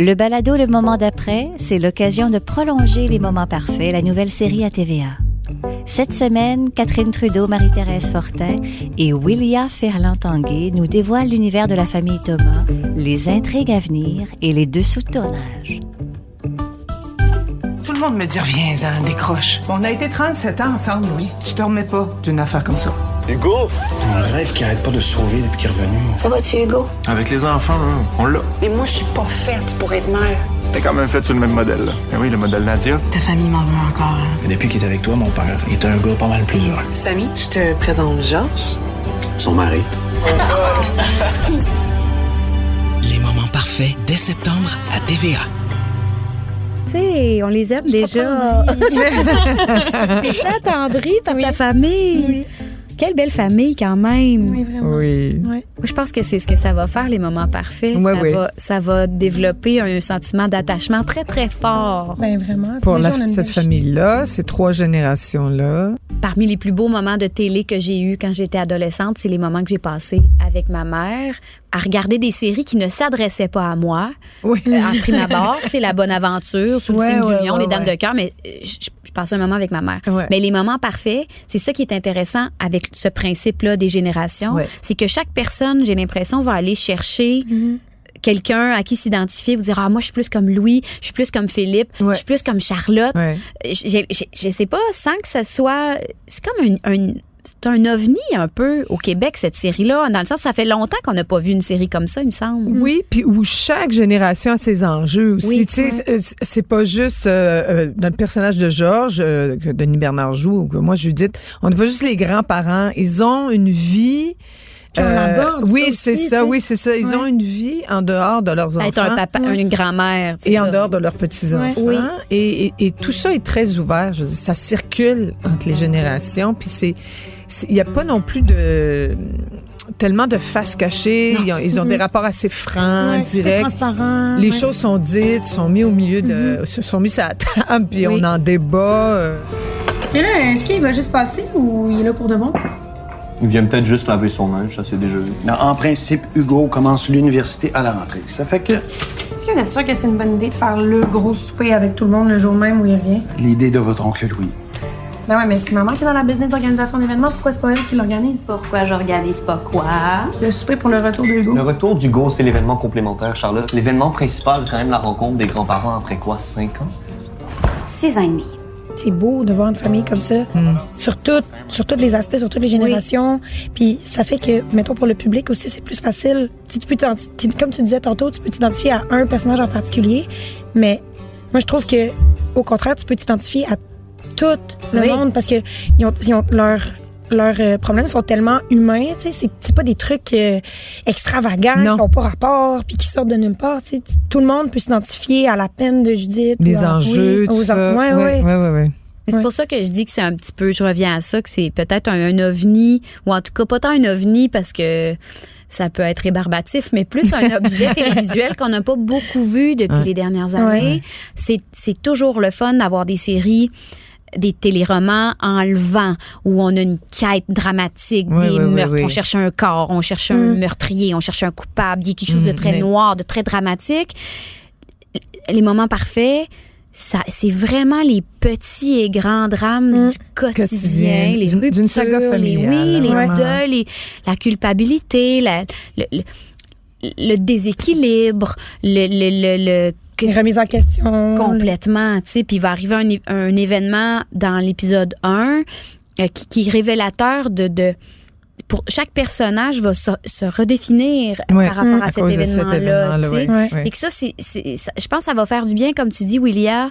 Le balado Le Moment d'après, c'est l'occasion de prolonger les moments parfaits, la nouvelle série à TVA. Cette semaine, Catherine Trudeau, Marie-Thérèse Fortin et Willia Ferland-Tanguay nous dévoilent l'univers de la famille Thomas, les intrigues à venir et les dessous de tournage. Tout le monde me dit reviens-en, décroche. On a été 37 ans ensemble, oui. Tu te remets pas d'une affaire comme ça. Hugo! On dirait qu'il arrête pas de se sauver depuis qu'il est revenu. Ça va-tu, Hugo? Avec les enfants, là, on l'a. Mais moi, je suis pas faite pour être mère. T'es quand même fait sur le même modèle, là. Ben oui, le modèle Nadia. Ta famille m'en veut encore. hein. Mais depuis qu'il est avec toi, mon père, il est un gars pas mal plus heureux. Samy, je te présente Georges. Son mari. Les moments parfaits dès septembre à TVA. Tu sais, on les aime déjà. Attendri par ta famille? Quelle belle famille quand même. Oui, vraiment. Oui. Moi, je pense que c'est ce que ça va faire, les moments parfaits. Ouais, ça, oui. va, ça va développer un sentiment d'attachement très, très fort. Ben vraiment. Pour la- cette famille-là, ces trois générations-là. Parmi les plus beaux moments de télé que j'ai eus quand j'étais adolescente, c'est les moments que j'ai passés avec ma mère à regarder des séries qui ne s'adressaient pas à moi. Oui. Euh, en prime abord, tu sais, La Bonne Aventure, Sous le Ouais, signe ouais, du lion, ouais, Les Dames ouais. de cœur, mais euh, je, je- passais un moment avec ma mère. Ouais. Mais les moments parfaits, c'est ça qui est intéressant avec ce principe-là des générations, Ouais. c'est que chaque personne, j'ai l'impression, va aller chercher quelqu'un à qui s'identifier, vous dire ah moi je suis plus comme Louis, je suis plus comme Philippe, Ouais. je suis plus comme Charlotte. Ouais. Je, je, je sais pas, sans que ça soit, c'est comme un, un- c'est un ovni un peu au Québec cette série-là, dans le sens ça fait longtemps qu'on n'a pas vu une série comme ça, il me semble. Oui, puis où chaque génération a ses enjeux aussi. Oui, tu sais, c'est- euh, c'est pas juste euh, euh, dans le personnage de Georges, euh, que Denis Bernard joue, ou que moi Judith, on n'est pas juste les grands-parents. Ils ont une vie. L'aborde, oui, c'est ça, oui, c'est ça. Ils Ouais. ont une vie en dehors de leurs enfants. Être un papa, une grand-mère. c'est et en dehors de leurs petits-enfants. Ouais. Et, et, et tout ça est très ouvert. Je veux dire, ça circule entre les générations. Puis c'est, c'est- il n'y a pas non plus de tellement de faces cachées. Ils ont, ils ont des rapports assez francs, Ouais, c'est directs. transparent. Les ouais. choses sont dites, sont mises au milieu de, se sont mises à la table, puis Oui. on en débat. euh. Mais là, est-ce qu'il va juste passer ou il est là pour de bon? Il vient peut-être juste laver son linge, ça c'est déjà vu. Non, en principe, Hugo commence l'université à la rentrée. Ça fait que Est-ce que vous êtes sûr que c'est une bonne idée de faire le gros souper avec tout le monde le jour même où il revient? l'idée de votre oncle Louis. Ben ouais, mais si maman qui est dans la business d'organisation d'événements, pourquoi c'est pas elle qui l'organise? Pourquoi j'organise pas quoi? Le souper pour le retour de Hugo. Le retour d'Hugo, c'est l'événement complémentaire, Charlotte. L'événement principal, c'est quand même la rencontre des grands-parents après quoi, cinq ans? Six ans et demi. C'est beau de voir une famille comme ça, sur, tout, sur tous les aspects, sur toutes les générations. Puis ça fait que, mettons, pour le public aussi, c'est plus facile. Tu, tu peux comme tu disais tantôt, tu peux t'identifier à un personnage en particulier, mais moi, je trouve que, au contraire, tu peux t'identifier à tout le Oui. monde parce que ils ont, ils ont leurs leurs euh, problèmes sont tellement humains, tu sais, c'est- c'est pas des trucs euh, extravagants Non. qui ont pas rapport puis qui sortent de nulle part, tu sais. Tout le monde peut s'identifier à la peine de Judith. Ou à- enjeux, oui, tout aux ça. Ouais, ouais. ouais, ouais, ouais. Mais c'est pour ça que je dis que c'est un petit peu, je reviens à ça, que c'est peut-être un, un ovni, ou en tout cas pas tant un ovni parce que ça peut être rébarbatif, mais plus un objet télévisuel qu'on n'a pas beaucoup vu depuis Ouais. les dernières années. C'est, c'est toujours le fun d'avoir des séries des téléromans enlevants où on a une quête dramatique, Oui, des oui, meurtres, oui. on cherche un corps, on cherche un meurtrier, on cherche un coupable, il y a quelque chose de Mm, très mais- noir, de très dramatique. Les moments parfaits, ça, c'est vraiment les petits et grands drames du quotidien, Quotidien, les ruptures, d'une saga les, familiale, oui, les deuils, les- la culpabilité, la- le, le- le déséquilibre, le, le, le, le- que- Une remise en question. complètement, tu sais, puis il va arriver un, un événement dans l'épisode 1 euh, qui, qui est révélateur de, de pour chaque personnage va se, se redéfinir Ouais, par rapport à à, cet événement-là. sais. ouais, ouais. Et que ça, c'est, je pense que ça va faire du bien, comme tu dis, Willia,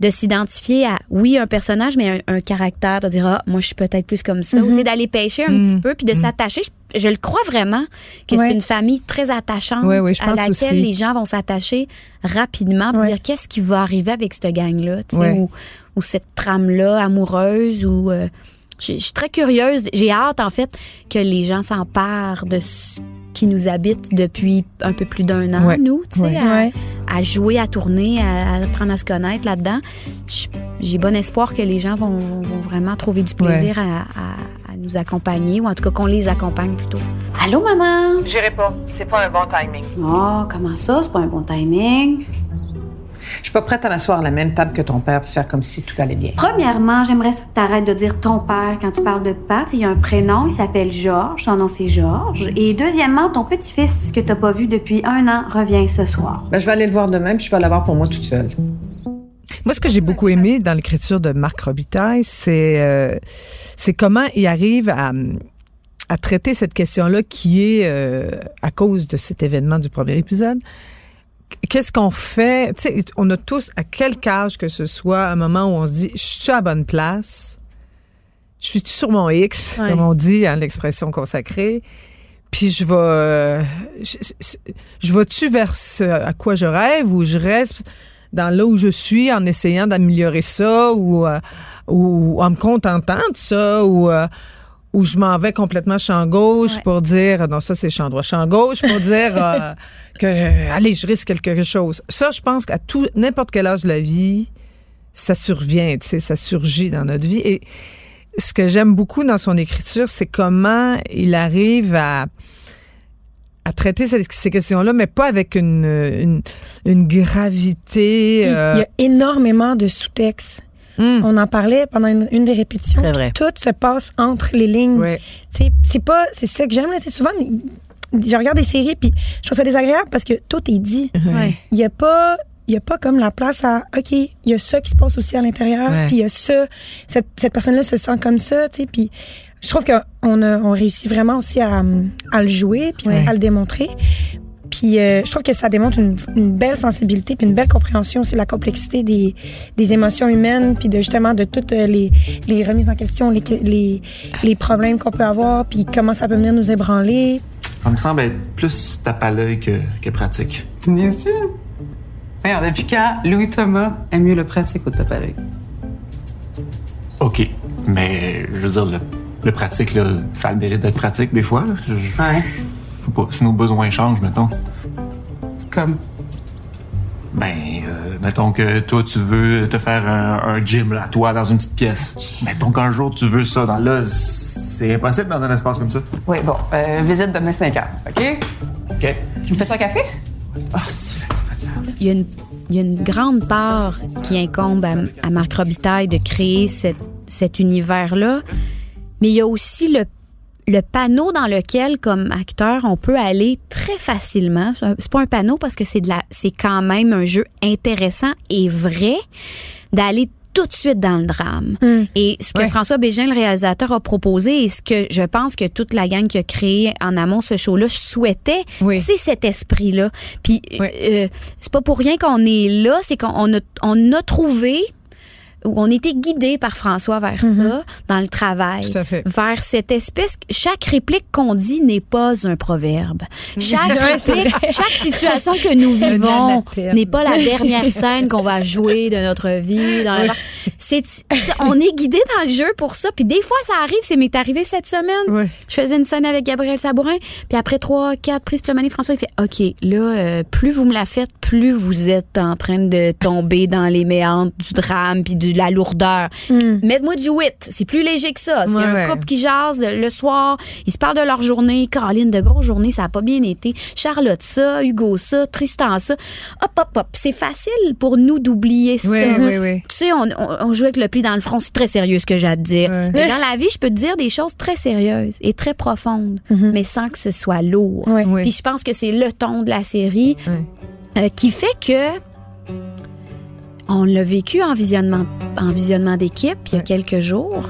de s'identifier à, oui, un personnage, mais un, un caractère, de dire, ah, moi, je suis peut-être plus comme ça, ou tu sais, d'aller pêcher un petit peu, puis de s'attacher. Je, le crois vraiment que Ouais. c'est une famille très attachante Ouais, ouais, je à laquelle aussi. les gens vont s'attacher rapidement, pour dire qu'est-ce qui va arriver avec cette gang-là, ou, ou cette trame-là amoureuse, ou... euh, je je suis très curieuse. J'ai hâte, en fait, que les gens s'emparent de ce qui nous habite depuis un peu plus d'un an, Ouais. nous, tu sais, Ouais. à, Ouais. à jouer, à tourner, à, à apprendre à se connaître là-dedans. J'ai bon espoir que les gens vont, vont vraiment trouver du plaisir à nous accompagner, ou en tout cas qu'on les accompagne plutôt. Allô, maman? J'irai pas. C'est pas un bon timing. Oh, comment ça? C'est pas un bon timing? Je suis pas prête à m'asseoir à la même table que ton père pour faire comme si tout allait bien. Premièrement, j'aimerais que t'arrêtes de dire ton père quand tu parles de Pat. Il y a un prénom, il s'appelle Georges. Son nom, c'est Georges. Et deuxièmement, ton petit-fils que t'as pas vu depuis un an revient ce soir. Ben, je vais aller le voir demain, puis je vais l'avoir pour moi toute seule. Moi, ce que j'ai beaucoup aimé dans l'écriture de Marc Robitaille, c'est euh, c'est comment il arrive à, à traiter cette question-là qui est, euh, à cause de cet événement du premier épisode, qu'est-ce qu'on fait? Tu sais, on a tous, à quel âge que ce soit, un moment où on se dit, je suis à la bonne place? Je suis sur mon X, comme on dit, hein, l'expression consacrée. Puis je vais, euh, je, je vais-tu vers ce à quoi je rêve ou je reste? Dans là où je suis en essayant d'améliorer ça ou, euh, ou en me contentant de ça ou euh, où je m'en vais complètement champ gauche Ouais. pour dire non ça c'est champ droit champ gauche pour dire euh, que allez je risque quelque chose ça je pense qu'à tout n'importe quel âge de la vie ça survient tu sais ça surgit dans notre vie et ce que j'aime beaucoup dans son écriture c'est comment il arrive à à traiter ces, ces questions-là, mais pas avec une, une, une gravité. euh, Il y a énormément de sous-textes. hum, On en parlait pendant une, une des répétitions. C'est vrai. puis Tout se passe entre les lignes. ouais. C'est pas, c'est ça que j'aime là. C'est souvent, je regarde des séries puis je trouve ça désagréable parce que tout est dit. Ouais. Il y a pas, il y a pas comme la place à, ok, il y a ça qui se passe aussi à l'intérieur, Ouais. puis il y a ça, cette, cette personne-là se sent comme ça, tu sais, puis je trouve qu'on a, on réussit vraiment aussi à, à le jouer puis Ouais. à le démontrer. Puis euh, je trouve que ça démontre une, une belle sensibilité puis une belle compréhension aussi de la complexité des, des émotions humaines puis de justement de toutes euh, les, les remises en question, les, les, les problèmes qu'on peut avoir puis comment ça peut venir nous ébranler. Ça me semble être plus tape à l'œil que, que pratique. Bien sûr. Regarde, depuis quand Louis Thomas aime mieux le pratique au tape à l'œil? OK. Mais, je veux dire, le, le pratique, là, ça a le mérite d'être pratique des fois. là. Je, Ouais. pas. Si nos besoins changent, mettons. Comme? Ben, euh, mettons que toi, tu veux te faire un, un gym, là, toi, dans une petite pièce. Mettons qu'un jour, tu veux ça. Dans là, c'est impossible dans un espace comme ça. Oui, bon. Euh, visite demain 5 heures, OK? OK. Tu me fais ça un café? Ah, c'est il y a une, il y a une grande part qui incombe à, à Marc Robitaille de créer cet univers-là, mais il y a aussi le, le panneau dans lequel, comme acteur, on peut aller très facilement. C'est pas un panneau parce que c'est de la, c'est quand même un jeu intéressant et vrai d'aller tout de suite dans le drame. Et ce que Ouais. François Bégin, le réalisateur, a proposé et ce que je pense que toute la gang qui a créé en amont ce show-là souhaitait, Oui. c'est cet esprit-là. Puis Oui. euh, c'est pas pour rien qu'on est là, c'est qu'on a, on a trouvé on était guidé par François vers ça dans le travail, Tout à fait. vers cette espèce. Chaque réplique qu'on dit n'est pas un proverbe. Chaque réplique, chaque situation que nous vivons n'est pas la dernière scène qu'on va jouer de notre vie. Dans la... on est guidé dans le jeu pour ça. Puis des fois, ça arrive. C'est m'est arrivé cette semaine. Ouais. Je faisais une scène avec Gabriel Sabourin, puis après trois, quatre prises plamanées, François, il fait OK, là, euh, plus vous me la faites, plus vous êtes en train de tomber dans les méandres du drame puis de la lourdeur. Mettez-moi du wit. C'est plus léger que ça. C'est Ouais, un ouais. couple qui jase le, le soir, ils se parlent de leur journée. Caroline, de grosses journées, ça a pas bien été. Charlotte, ça. Hugo, ça. Tristan, ça. Hop, hop, hop. C'est facile pour nous d'oublier ça. Oui, oui, oui. Tu sais, on, on, on joue avec le pli dans le front. C'est très sérieux ce que j'ai à te dire. Mais dans la vie, je peux te dire des choses très sérieuses et très profondes, mais sans que ce soit lourd. Puis je pense que c'est le ton de la série euh, qui fait que on l'a vécu en visionnement, en visionnement d'équipe il y a quelques jours.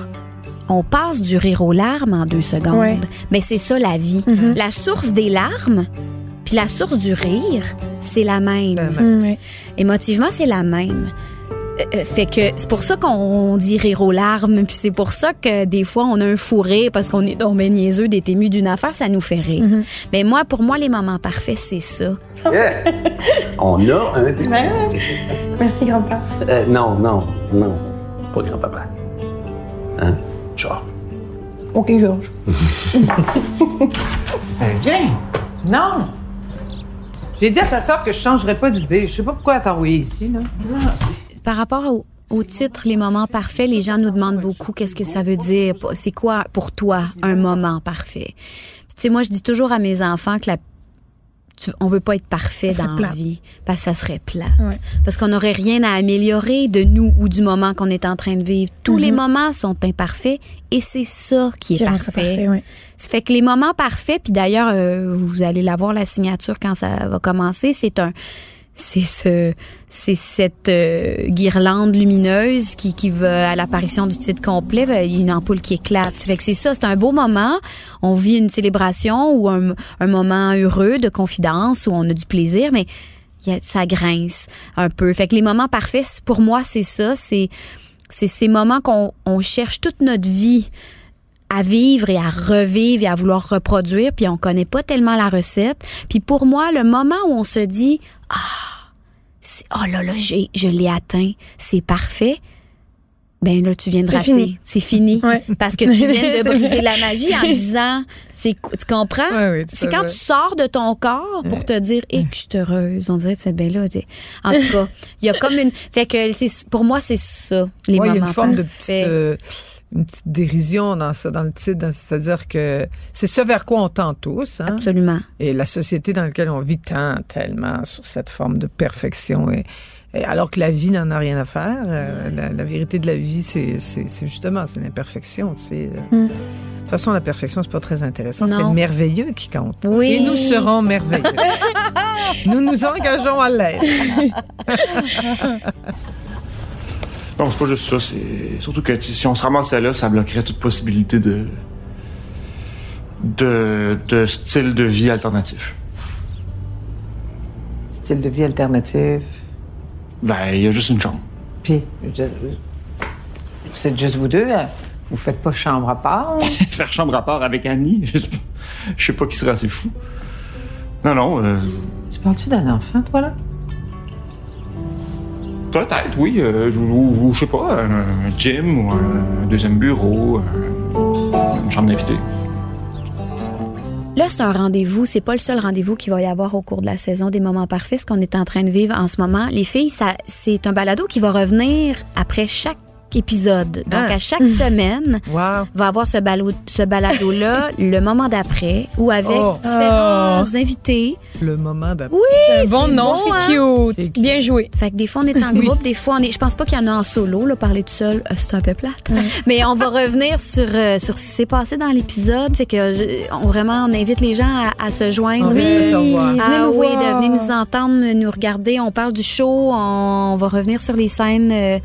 On passe du rire aux larmes en deux secondes. Ouais. Mais c'est ça la vie. La source des larmes, puis la source du rire, c'est la même. Mm. Émotivement, c'est la même. Euh, euh, fait que c'est pour ça qu'on dit rire aux larmes, puis c'est pour ça que des fois on a un fou rire parce qu'on est ben niaiseux d'être ému d'une affaire, ça nous fait rire. Mais moi, pour moi, les moments parfaits, c'est ça. On a un. Merci, grand-père. Euh, non, non, non. Pas grand-papa. Hein? Genre. OK, Georges. Ben, viens! Non! J'ai dit à ta soeur que je changerais pas d'idée. Je sais pas pourquoi elle t'a envoyé ici, là. Par rapport au, au titre les moments parfaits, les gens nous demandent beaucoup qu'est-ce que ça veut dire, c'est quoi pour toi un moment parfait? Tu sais, moi je dis toujours à mes enfants que la tu- on veut pas être parfait dans la vie parce que ça serait plate. Ouais. Parce qu'on n'aurait rien à améliorer de nous ou du moment qu'on est en train de vivre. Tous les moments sont imparfaits et c'est ça qui est parfait. ça parfait, ouais. Ça fait que les moments parfaits, puis d'ailleurs, euh, vous allez l'avoir la signature quand ça va commencer, c'est un c'est ce c'est cette euh, guirlande lumineuse qui qui va à l'apparition du titre complet, ben, il une ampoule qui éclate. Fait que c'est ça, c'est un beau moment. On vit une célébration ou un, un moment heureux de confidence où on a du plaisir, mais y a, ça grince un peu. Fait que les moments parfaits, pour moi, c'est ça, c'est c'est ces moments qu'on on cherche toute notre vie à vivre et à revivre et à vouloir reproduire, puis on connaît pas tellement la recette. Puis pour moi, le moment où on se dit ah, oh là là, j'ai, je l'ai atteint, c'est parfait. Ben là, tu viens de C'est rater. fini. C'est fini. Ouais. Parce que tu viens de briser la magie en disant, c'est, tu comprends? Ouais, oui, tout c'est quand tu sors de ton corps pour te dire, et que je suis heureuse. On dirait, c'est ben là, tu. En tout cas, il y a comme une, fait que c'est, pour moi, c'est ça, les Ouais, il y moments a une forme de petite, euh, une petite dérision dans ça, dans le titre. C'est-à-dire que c'est ce vers quoi on tend tous. Hein? Absolument. Et la société dans laquelle on vit tend tellement sur cette forme de perfection. Et, et alors que la vie n'en a rien à faire. euh, la, la vérité de la vie, c'est justement c'est l'imperfection. tu sais. Mm. De toute façon, la perfection, c'est pas très intéressant. C'est merveilleux qui compte. Oui. Et nous serons merveilleux. nous nous engageons à l'être. Non, c'est pas juste ça. C'est surtout que si on se ramassait là, ça bloquerait toute possibilité de de, de style de vie alternatif. Style de vie alternatif. Ben, il y a juste une chambre. Puis, je vous êtes juste vous deux. hein? Vous faites pas chambre à part? Faire chambre à part avec Annie, je, je sais pas qui serait assez fou. Non, non, euh, Tu parles-tu d'un enfant, toi, là? Peut-être, oui. euh, ou, je sais pas, un, gym ou un, deuxième bureau, un- une chambre d'invité. Là, c'est un rendez-vous. C'est pas le seul rendez-vous qu'il va y avoir au cours de la saison des moments parfaits, ce qu'on est en train de vivre en ce moment. Les filles, c'est un balado qui va revenir après chaque épisode. Donc, Ah. à chaque semaine, Wow. va avoir ce, balado-là le moment d'après ou avec Oh. différents invités. Le moment d'après. C'est un bon c'est nom, beau, c'est hein? cute. Bien joué. Fait que des fois, on est en groupe, des fois, on est. Je pense pas qu'il y en a en solo, là, parler tout seul, euh, c'est un peu plate. Mais on va revenir sur, euh, sur ce qui s'est passé dans l'épisode. Fait que je- on vraiment, on invite les gens à, à se joindre. On de se revoir. Venez Ah nous oui, voir. de venir nous entendre, nous regarder. On parle du show. On va revenir sur les scènes euh,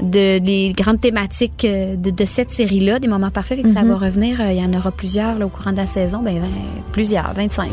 de des grandes thématiques euh, de, de cette série-là, des moments parfaits. Fait que ça va revenir. euh, Il y en aura plusieurs là, au courant de la saison. Ben, 20 plusieurs, 25.